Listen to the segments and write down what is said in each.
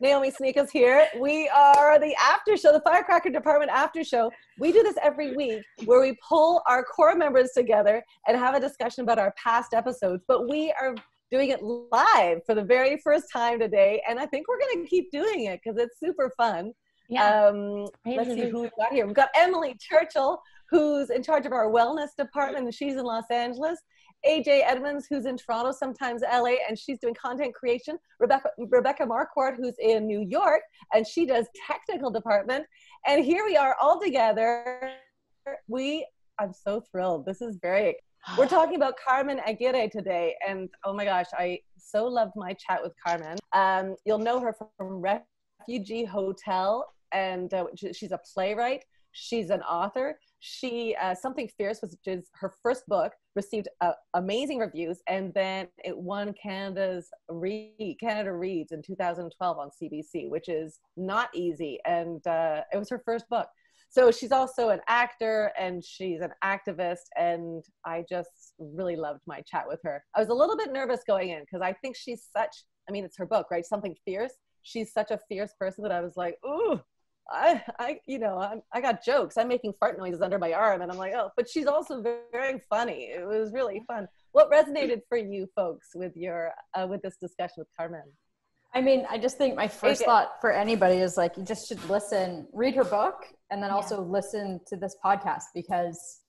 Naomi Snieckus here. We are the after show, the Firecracker Department after show. We do this every week where we pull our core members together and have a discussion about our past episodes. But we are doing it live for the very first time today. And I think we're going to keep doing it because it's super fun. Yeah. Um, let's see who we've got here. We've got Emily Churchill, who's in charge of our wellness department, and she's in Los Angeles. AJ Edmonds, who's in Toronto, sometimes LA, and she's doing content creation. Rebecca, Rebecca Marquardt, who's in New York, and she does technical department. And here we are all together. We, I'm so thrilled. This is very, we're talking about Carmen Aguirre today. And oh my gosh, I so loved my chat with Carmen. Um, you'll know her from Refugee Hotel, and uh, she's a playwright. She's an author she uh, something fierce which is her first book received uh, amazing reviews and then it won canada's read canada reads in 2012 on cbc which is not easy and uh, it was her first book. So she's also an actor and she's an activist and i just really loved my chat with her. I was a little bit nervous going in because i think she's such i mean it's her book right? Something fierce. She's such a fierce person that i was like ooh I, I, you know, I'm, I got jokes. I'm making fart noises under my arm, and I'm like, oh, but she's also very, funny. It was really fun. What resonated for you folks with your uh, with this discussion with Carmen? I mean, I just think my first thought for anybody is like, you just should listen, read her book, and then yeah. also listen to this podcast because,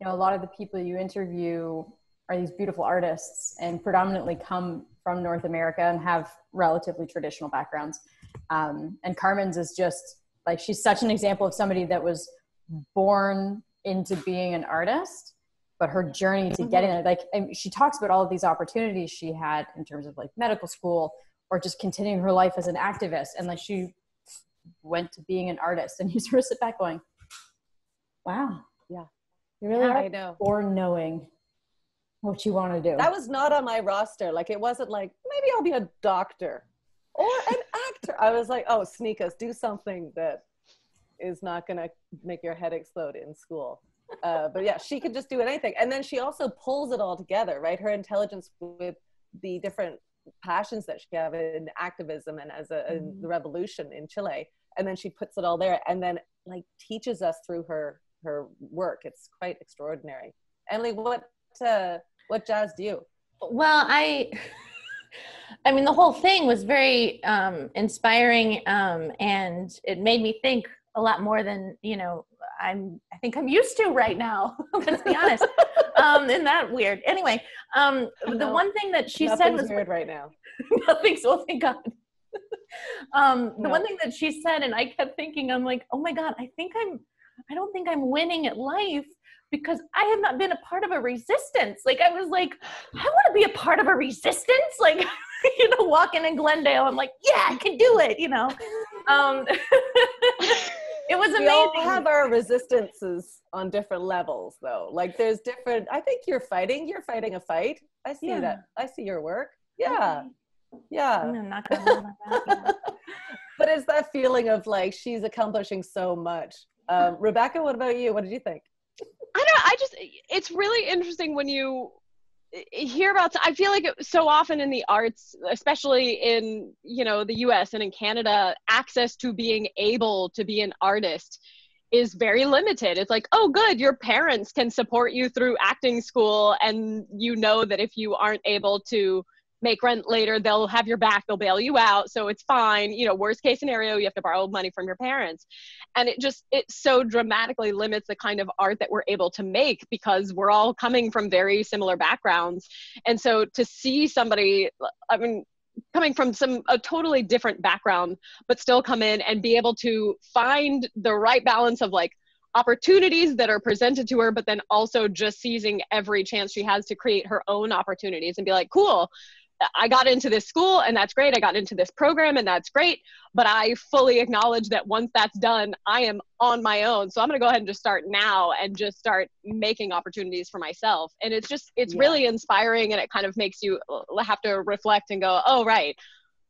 you know, a lot of the people you interview are these beautiful artists and predominantly come from North America and have relatively traditional backgrounds. Um, and Carmen's is just like she's such an example of somebody that was born into being an artist but her journey to getting mm-hmm. there like she talks about all of these opportunities she had in terms of like medical school or just continuing her life as an activist. And like she went to being an artist. And you sort of sit back going wow yeah. you really yeah, are I know. born knowing what you want to do. That was not on my roster. Like it wasn't like maybe i'll be a doctor. Or an I was like, oh, Snieckus, do something that is not going to make your head explode in school. Uh, but yeah, she could just do anything. And then she also pulls it all together, right? Her intelligence with the different passions that she have in activism and as a in the revolution in Chile. And then she puts it all there and then like teaches us through her her work. It's quite extraordinary. Emily, what uh, what jazzed you? Well, I I mean, the whole thing was very um, inspiring, um, and it made me think a lot more than you know. I'm. I think I'm used to right now. let's be honest. um, isn't that weird? Anyway, um, the one thing that she said was weird right now. nothing's. Oh, thank God. um, the no. one thing that she said, and I kept thinking, I'm like, oh my God, I think I'm. I don't think I'm winning at life because I have not been a part of a resistance. Like I was like, I want to be a part of a resistance. Like, you know, walking in Glendale, I'm like, yeah, I can do it. You know, um, it was amazing. We all have our resistances on different levels, though. Like there's different. I think you're fighting. You're fighting a fight. I see yeah. that. I see your work. Yeah, yeah. I'm not gonna that, but it's that feeling of like she's accomplishing so much. Um, Rebecca, what about you? What did you think? I don't. I just. It's really interesting when you hear about. I feel like so often in the arts, especially in you know the U.S. and in Canada, access to being able to be an artist is very limited. It's like, oh, good, your parents can support you through acting school, and you know that if you aren't able to make rent later they'll have your back they'll bail you out so it's fine. You know worst case scenario you have to borrow money from your parents. And it just it so dramatically limits the kind of art that we're able to make because we're all coming from very similar backgrounds. And so to see somebody i mean coming from some a totally different background but still come in and be able to find the right balance of like opportunities that are presented to her but then also just seizing every chance she has to create her own opportunities and be like cool I got into this school and that's great. I got into this program and that's great. But I fully acknowledge that once that's done, I am on my own. So I'm going to go ahead and just start now and just start making opportunities for myself. And it's just, it's yeah. really inspiring and it kind of makes you uh, have to reflect and go, oh, right.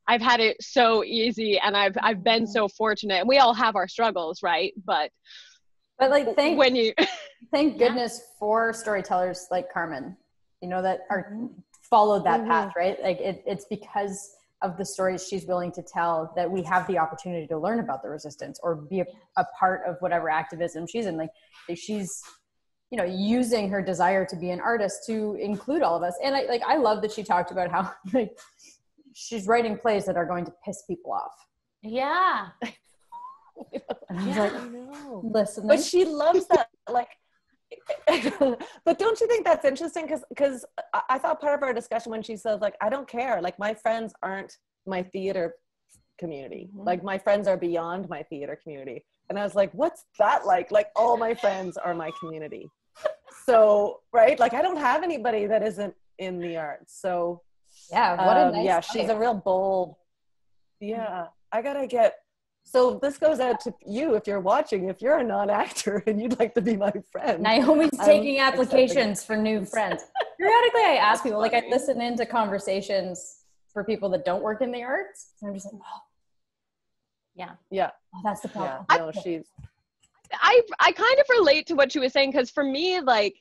I've had it so easy and I've, I've been so fortunate and we all have our struggles, right? But, but like, thank, when you, thank goodness yeah. for storytellers like Carmen, you know, that are followed that mm-hmm. path, right? Like it, it's because of the stories she's willing to tell that we have the opportunity to learn about the resistance or be a, a part of whatever activism she's in. Like she's you know using her desire to be an artist to include all of us. And i like i love that she talked about how like she's writing plays that are going to piss people off. Yeah. And i was yeah, like listen but she loves that like but don't you think that's interesting? Because because I, thought part of our discussion when she says like i don't care. Like my friends aren't my theater community. Mm-hmm. like my friends are beyond my theater community. And i was like what's that like? Like all my friends are my community. So right? Like i don't have anybody that isn't in the arts. So yeah what a um, nice yeah she's a real bold yeah i gotta get so this goes out to you if you're watching if you're a non-actor and you'd like to be my friend. Naomi's taking applications for new friends. Periodically i ask people like i listen into conversations for people that don't work in the arts and i'm just like oh. Yeah. Yeah. Oh, that's the problem. Yeah, no she's I I kind of relate to what she was saying because for me, like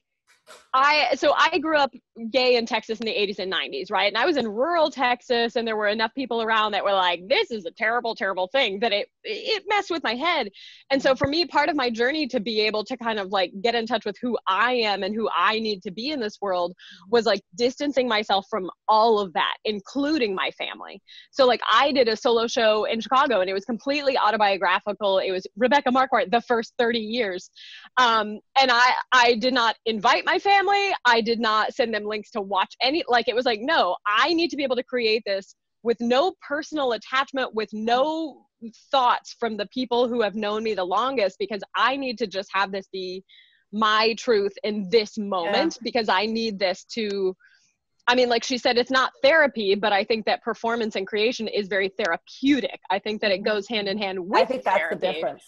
I so I grew up gay in Texas in the 80s and 90s, right? And I was in rural Texas, and there were enough people around that were like, "This is a terrible, terrible thing." That it it messed with my head. And so for me, part of my journey to be able to kind of like get in touch with who I am and who I need to be in this world was like distancing myself from all of that, including my family. So like I did a solo show in Chicago, and it was completely autobiographical. It was Rebecca Marquardt, the first 30 years, um, and I I did not invite my family. I did not send them links to watch any, like, it was like, no, I need to be able to create this with no personal attachment, with no thoughts from the people who have known me the longest, because I need to just have this be my truth in this moment yeah. because I need this to I mean, like she said, it's not therapy, but I think that performance and creation is very therapeutic. I think that it mm-hmm. goes hand in hand with. I think that's therapy. the difference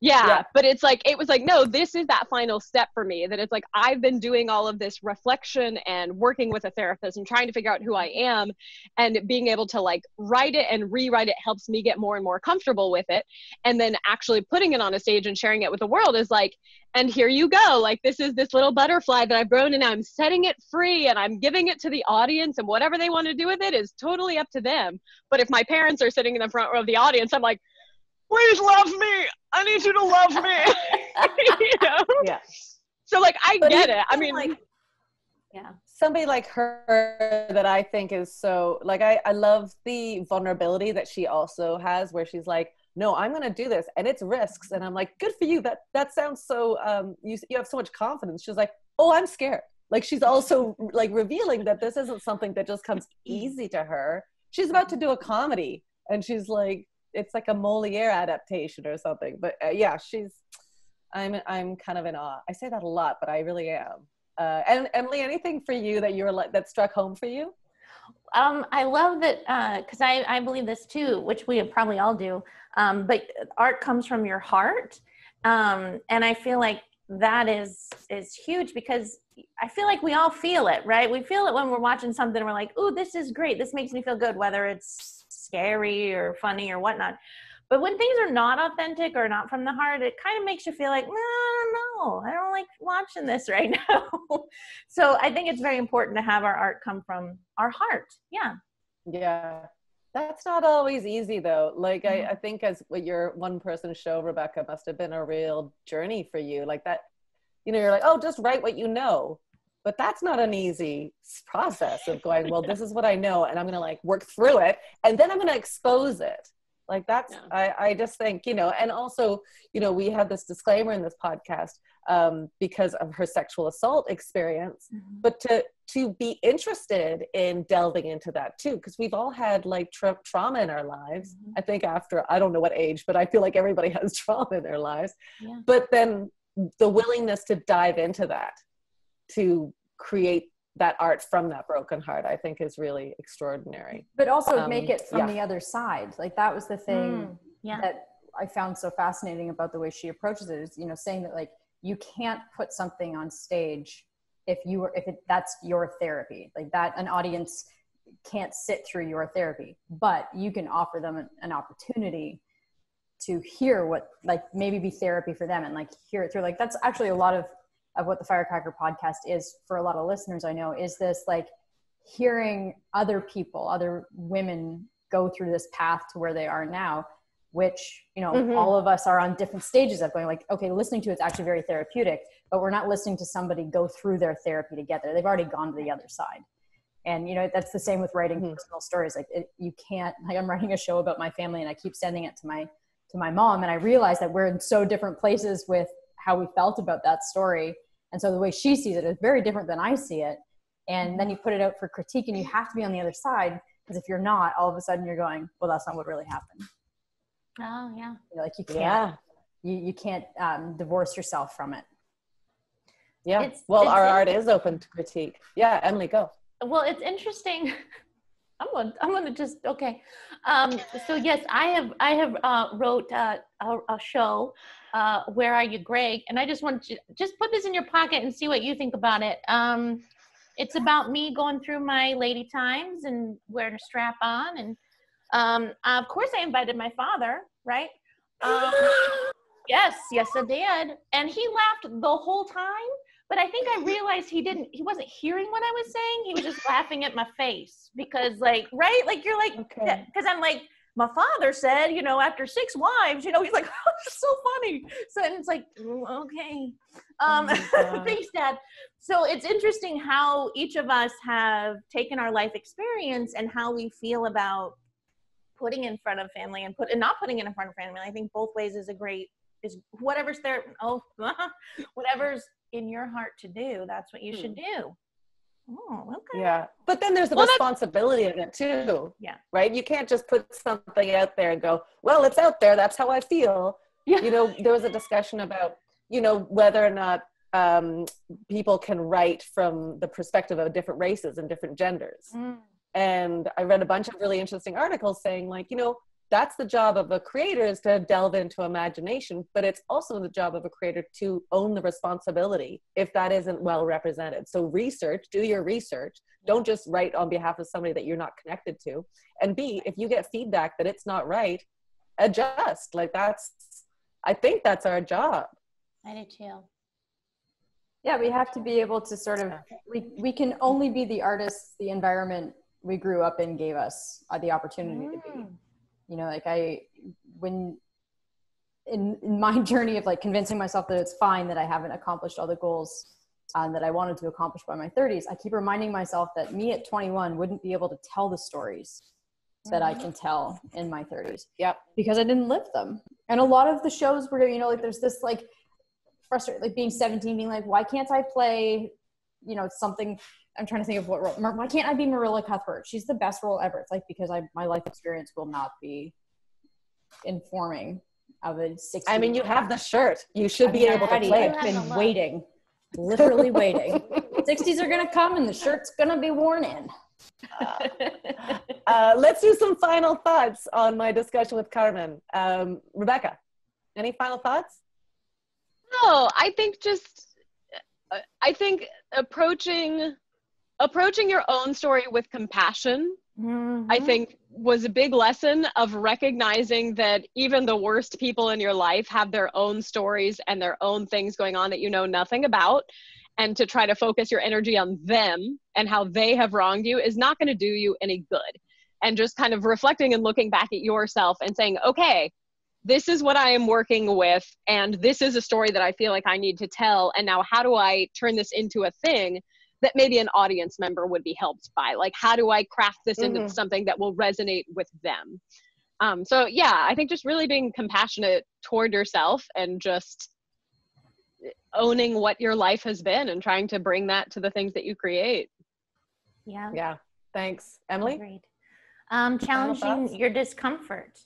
yeah, yeah, but it's like it was like no this is that final step for me that it's like i've been doing all of this reflection and working with a therapist and trying to figure out who i am and being able to like write it and rewrite it helps me get more and more comfortable with it. And then actually putting it on a stage and sharing it with the world is like and here you go like this is this little butterfly that i've grown and i'm setting it free and i'm giving it to the audience and whatever they want to do with it is totally up to them. But if my parents are sitting in the front row of the audience i'm like please love me. I need you to love me. you know? Yeah. So like I but get it. I mean like yeah. Somebody like her that I think is so like I, I love the vulnerability that she also has where she's like, no, I'm gonna do this and it's risks. And I'm like, good for you. That that sounds so um you you have so much confidence. She's like, oh, I'm scared. Like she's also like revealing that this isn't something that just comes easy to her. She's about to do a comedy and she's like, it's like a Moliere adaptation or something. But uh, yeah, she's I'm I'm kind of in awe. I say that a lot, but I really am. Uh, and Emily, anything for you that you were like that struck home for you? Um, I love that because uh, I I believe this too, which we probably all do. Um, but art comes from your heart, um, and I feel like that is is huge because I feel like we all feel it, right? We feel it when we're watching something. we're like, "Ooh, this is great. This makes me feel good," whether it's scary or funny or whatnot. But when things are not authentic or not from the heart, it kind of makes you feel like, no, no, I don't like watching this right now. so I think it's very important to have our art come from our heart. Yeah. Yeah. That's not always easy though. Like mm-hmm. I, I think as your one person show, Rebecca, must have been a real journey for you. Like that, you know, you're like, oh, just write what you know but that's not an easy process of going well this is what i know and i'm going to like work through it and then i'm going to expose it like that's yeah. I, I just think you know and also you know we have this disclaimer in this podcast um, because of her sexual assault experience mm-hmm. but to to be interested in delving into that too because we've all had like tra- trauma in our lives mm-hmm. i think after i don't know what age but i feel like everybody has trauma in their lives yeah. but then the willingness to dive into that to create that art from that broken heart i think is really extraordinary but also um, make it from yeah. the other side like that was the thing mm, yeah. that i found so fascinating about the way she approaches it is you know saying that like you can't put something on stage if you were if it, that's your therapy like that an audience can't sit through your therapy but you can offer them an, an opportunity to hear what like maybe be therapy for them and like hear it through like that's actually a lot of of what the Firecracker podcast is for a lot of listeners I know is this like hearing other people, other women go through this path to where they are now which you know Mhm. all of us are on different stages of going like okay listening to it's actually very therapeutic but we're not listening to somebody go through their therapy together. they've already gone to the other side and you know that's the same with writing Mhm. personal stories like it, you can't like i'm writing a show about my family and i keep sending it to my to my mom and i realize that we're in so different places with how we felt about that story and so the way she sees it is very different than i see it and then you put it out for critique and you have to be on the other side because if you're not all of a sudden you're going well that's not what really happened Oh yeah. you know, like you can't Yeah. you, you can't um, divorce yourself from it Yeah. It's- well, it's our in- art is open to critique. Yeah, Emily, go. Well, it's interesting. I'm gonna, I'm gonna just okay. Um, so yes, I have I have uh, wrote uh, a, a show. Uh, Where are you, Greg? And I just want to just put this in your pocket and see what you think about it. Um, it's about me going through my lady times and wearing a strap on, and um, of course I invited my father, right? Um, yes, yes I did, and he laughed the whole time but I think I realized he didn't he wasn't hearing what I was saying. He was just laughing at my face because like right? Like you're like Okay. because I'm like my father said you know after six wives you know he's like oh, it's so funny. So and it's like "Mm, okay. Um Oh thanks dad. So it's interesting how each of us have taken our life experience and how we feel about putting in front of family and put and not putting it in front of family. I think both ways is a great is whatever's there oh whatever's in your heart to do that's what you Hmm. should do oh okay Yeah. But then there's the Well, responsibility of it too. Yeah. Right? You can't just put something out there and go, well, it's out there. That's how I feel. Yeah. You know, there was a discussion about, you know, whether or not um, people can write from the perspective of different races and different genders. Mm. and i read a bunch of really interesting articles saying like you know that's the job of a creator is to delve into imagination but it's also the job of a creator to own the responsibility if that isn't well represented. So research do your research. Don't just write on behalf of somebody that you're not connected to. And b if you get feedback that it's not right adjust. Like that's i think that's our job. I do too. Yeah we have to be able to sort of we, we can only be the artists the environment we grew up in gave us uh, the opportunity to be. Mm. You know like i when in, in my journey of like convincing myself that it's fine that i haven't accomplished all the goals um, that i wanted to accomplish by my 30s i keep reminding myself that me at 21 wouldn't be able to tell the stories that i can tell in my 30s Yep. because i didn't live them and a lot of the shows were you know like there's this like frustrated like being 17 being like why can't i play you know something i'm trying to think of what role Mar- why can't i be marilla cuthbert? She's the best role ever. It's like because i my life experience will not be informing of a 60 i mean you have the shirt. You should be able to Already, play i've been waiting. Literally waiting. 60s are gonna come and the shirt's gonna be worn in. Uh, let's do some final thoughts on my discussion with Carmen. Um, Rebecca, any final thoughts? No, I think just uh, I think approaching approaching your own story with compassion I Mhm. think was a big lesson of recognizing that even the worst people in your life have their own stories and their own things going on that you know nothing about and to try to focus your energy on them and how they have wronged you is not going to do you any good and just kind of reflecting and looking back at yourself and saying okay this is what I am working with, and this is a story that I feel like I need to tell. And now, how do I turn this into a thing that maybe an audience member would be helped by? Like, how do I craft this into Mhm. something that will resonate with them? Um, so, yeah, I think just really being compassionate toward yourself and just owning what your life has been and trying to bring that to the things that you create. yeah Yeah, thanks. Emily? Agreed. Um, challenging your discomfort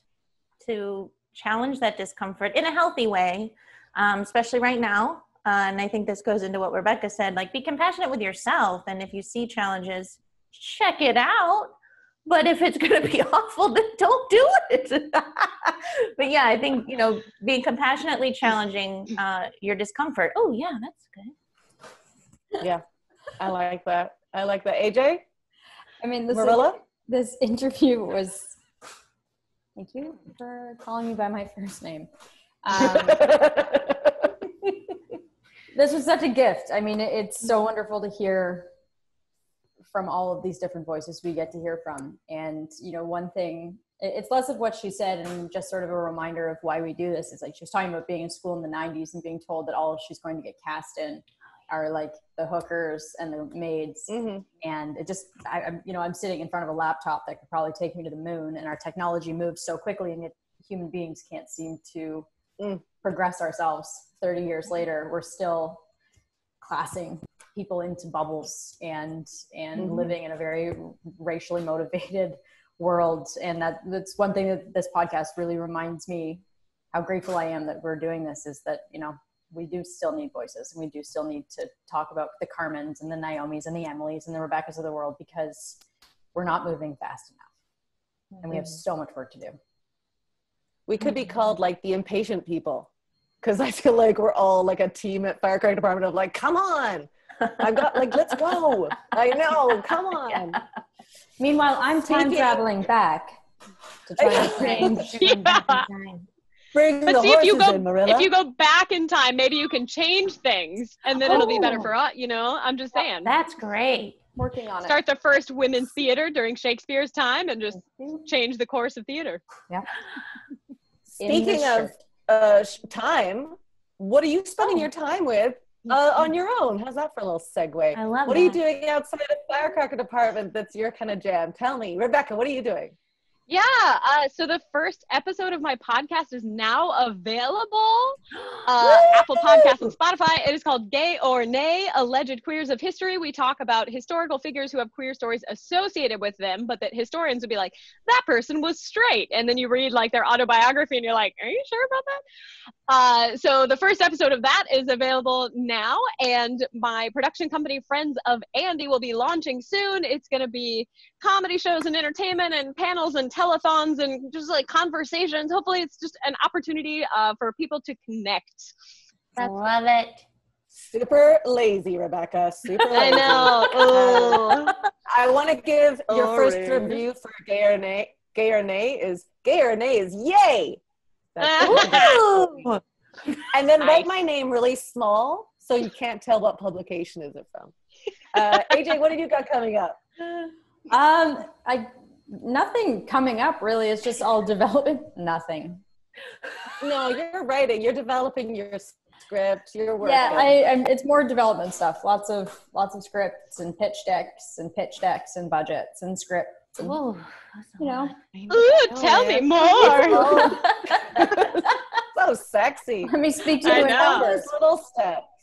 to challenge that discomfort in a healthy way, um, especially right now. Uh, and I think this goes into what Rebecca said like, be compassionate with yourself. And if you see challenges, check it out. But if it's going to be awful, then don't do it. but yeah, I think, you know, being compassionately challenging uh, your discomfort. Oh, yeah, that's good. Yeah, I like that. I like that. AJ? i mean this Marilla? this interview was thank you for calling me by my first name um, this was such a gift. I mean, it's so wonderful to hear from all of these different voices we get to hear from. And, you know, one thing, it's less of what she said and just sort of a reminder of why we do this. Is like she was talking about being in school in the 90s and being told that all she's going to get cast in are like the hookers and the maids. Mm-hmm. And it just, I, am you know, I'm sitting in front of a laptop that could probably take me to the moon and our technology moves so quickly and yet human beings can't seem to mm. progress ourselves 30 years later. We're still classing people into bubbles and and mm-hmm. living in a very racially motivated world and that that's one thing that this podcast really reminds me how grateful i am that we're doing this is that you know we do still need voices and we do still need to talk about the carmens and the naomis and the emilys and the rebeccas of the world because we're not moving fast enough and we have mm-hmm. so much work to do we could be mm. called like the impatient people because i feel like we're all like a team at firecracker department of like come on I've got like, let's go. I know. Come on. Yeah. Meanwhile, I'm time traveling back to try to change. yeah. Bring but see if you go in, if you go back in time, maybe you can change things, and then oh. it'll be better oh. for us. You know, I'm just saying. That's great. Working on Start it. Start the first women's theater during Shakespeare's time, and just mm-hmm. change the course of theater. Yeah. Speaking of uh, time, what are you spending oh. your time with uh, on your own. How's that for a little segue? I love What that. are you doing outside of firecracker department that's your kind of jam? Tell me, Rebecca, what are you doing? Yeah. Uh, so the first episode of my podcast is now available. Uh, Apple Podcasts and Spotify. It is called Gay or Nay Alleged Queers of History. We talk about historical figures who have queer stories associated with them, but that historians would be like, that person was straight. And then you read like their autobiography and you're like, are you sure about that? Uh, so the first episode of that is available now. And my production company, Friends of Andy, will be launching soon. It's going to be comedy shows and entertainment and panels and telethons and just like conversations. Hopefully, it's just an opportunity uh, for people to connect. I love it. Super lazy, Rebecca. Super lazy. I know. I want to give your first review for Gay or Nay. Gay or Nay is Gay or Nay is yay. and then nice. write my name really small so you can't tell what publication is it from. Uh, AJ, what have you got coming up? Um, I nothing coming up really. It's just all development. Nothing. No, you're writing. You're developing your script. You're working. Yeah, I, I'm, it's more development stuff. Lots of lots of scripts and pitch decks and pitch decks and budgets and scripts. And, Ooh, you know. Ooh, tell me more. so sexy. Let me speak to you in numbers. Little steps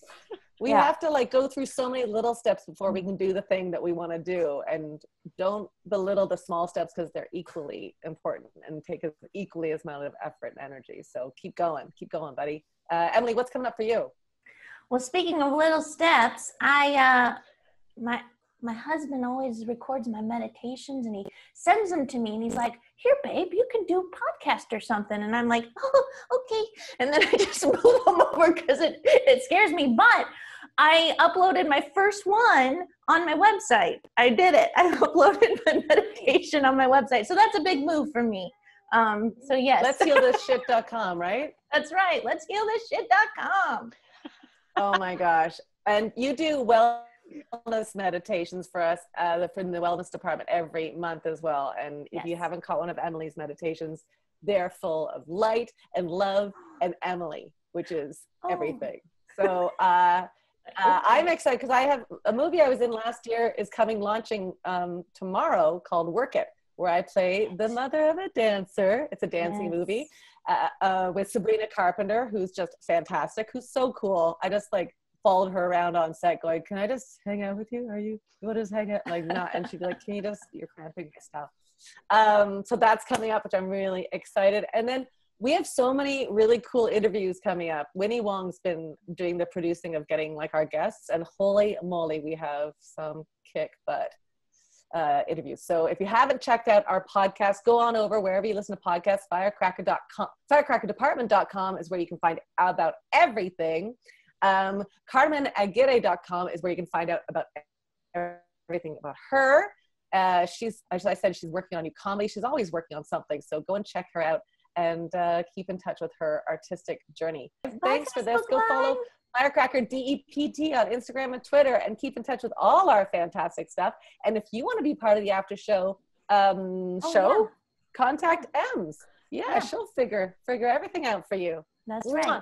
we yeah. have to like go through so many little steps before we can do the thing that we want to do and don't belittle the small steps because they're equally important and take as equally as amount of effort and energy. So keep going keep going buddy. Uh, emily what's coming up for you? Well speaking of little steps i uh my my husband always records my meditations and he sends them to me and he's like here babe you can do a podcast or something. And i'm like oh okay. And then i just move them over because it, it scares me. But i uploaded my first one on my website. I did it. I uploaded my meditation on my website. So that's a big move for me. Um so yes. Let's heal this shit.com right? That's right. Let's heal this shit.com oh my gosh. And you do well wellness meditations for us uh, from the wellness department every month as well. And yes. if you haven't caught one of Emily's meditations, they're full of light and love and Emily, which is oh. everything. So uh, uh, I'm excited because I have a movie I was in last year is coming launching um, tomorrow called Work It, where I play the mother of a dancer. It's a dancing yes. movie. Uh, uh, with Sabrina Carpenter, who's just fantastic, who's so cool. I just like followed her around on set going, can I just hang out with you? Are you, you want to just hang out? Like not. And she'd be like, can you just, you're cramping my stuff. Um, so that's coming up, which I'm really excited. And then we have so many really cool interviews coming up. Winnie Wong's been doing the producing of getting like our guests and holy moly, we have some kick butt uh, interviews. So if you haven't checked out our podcast, go on over wherever you listen to podcasts, firecracker.com, firecrackerdepartment.com is where you can find out about everything. Um, CarmenAguirre.com is where you can find out about everything about her. Uh, she's, as I said, she's working on new comedy. She's always working on something. So go and check her out and uh, keep in touch with her artistic journey. Thanks for this. Go follow Firecracker DEPT on Instagram and Twitter, and keep in touch with all our fantastic stuff. And if you want to be part of the after show um, Oh, show, yeah. contact Ems. Yeah, Yeah. she'll figure figure everything out for you. That's right.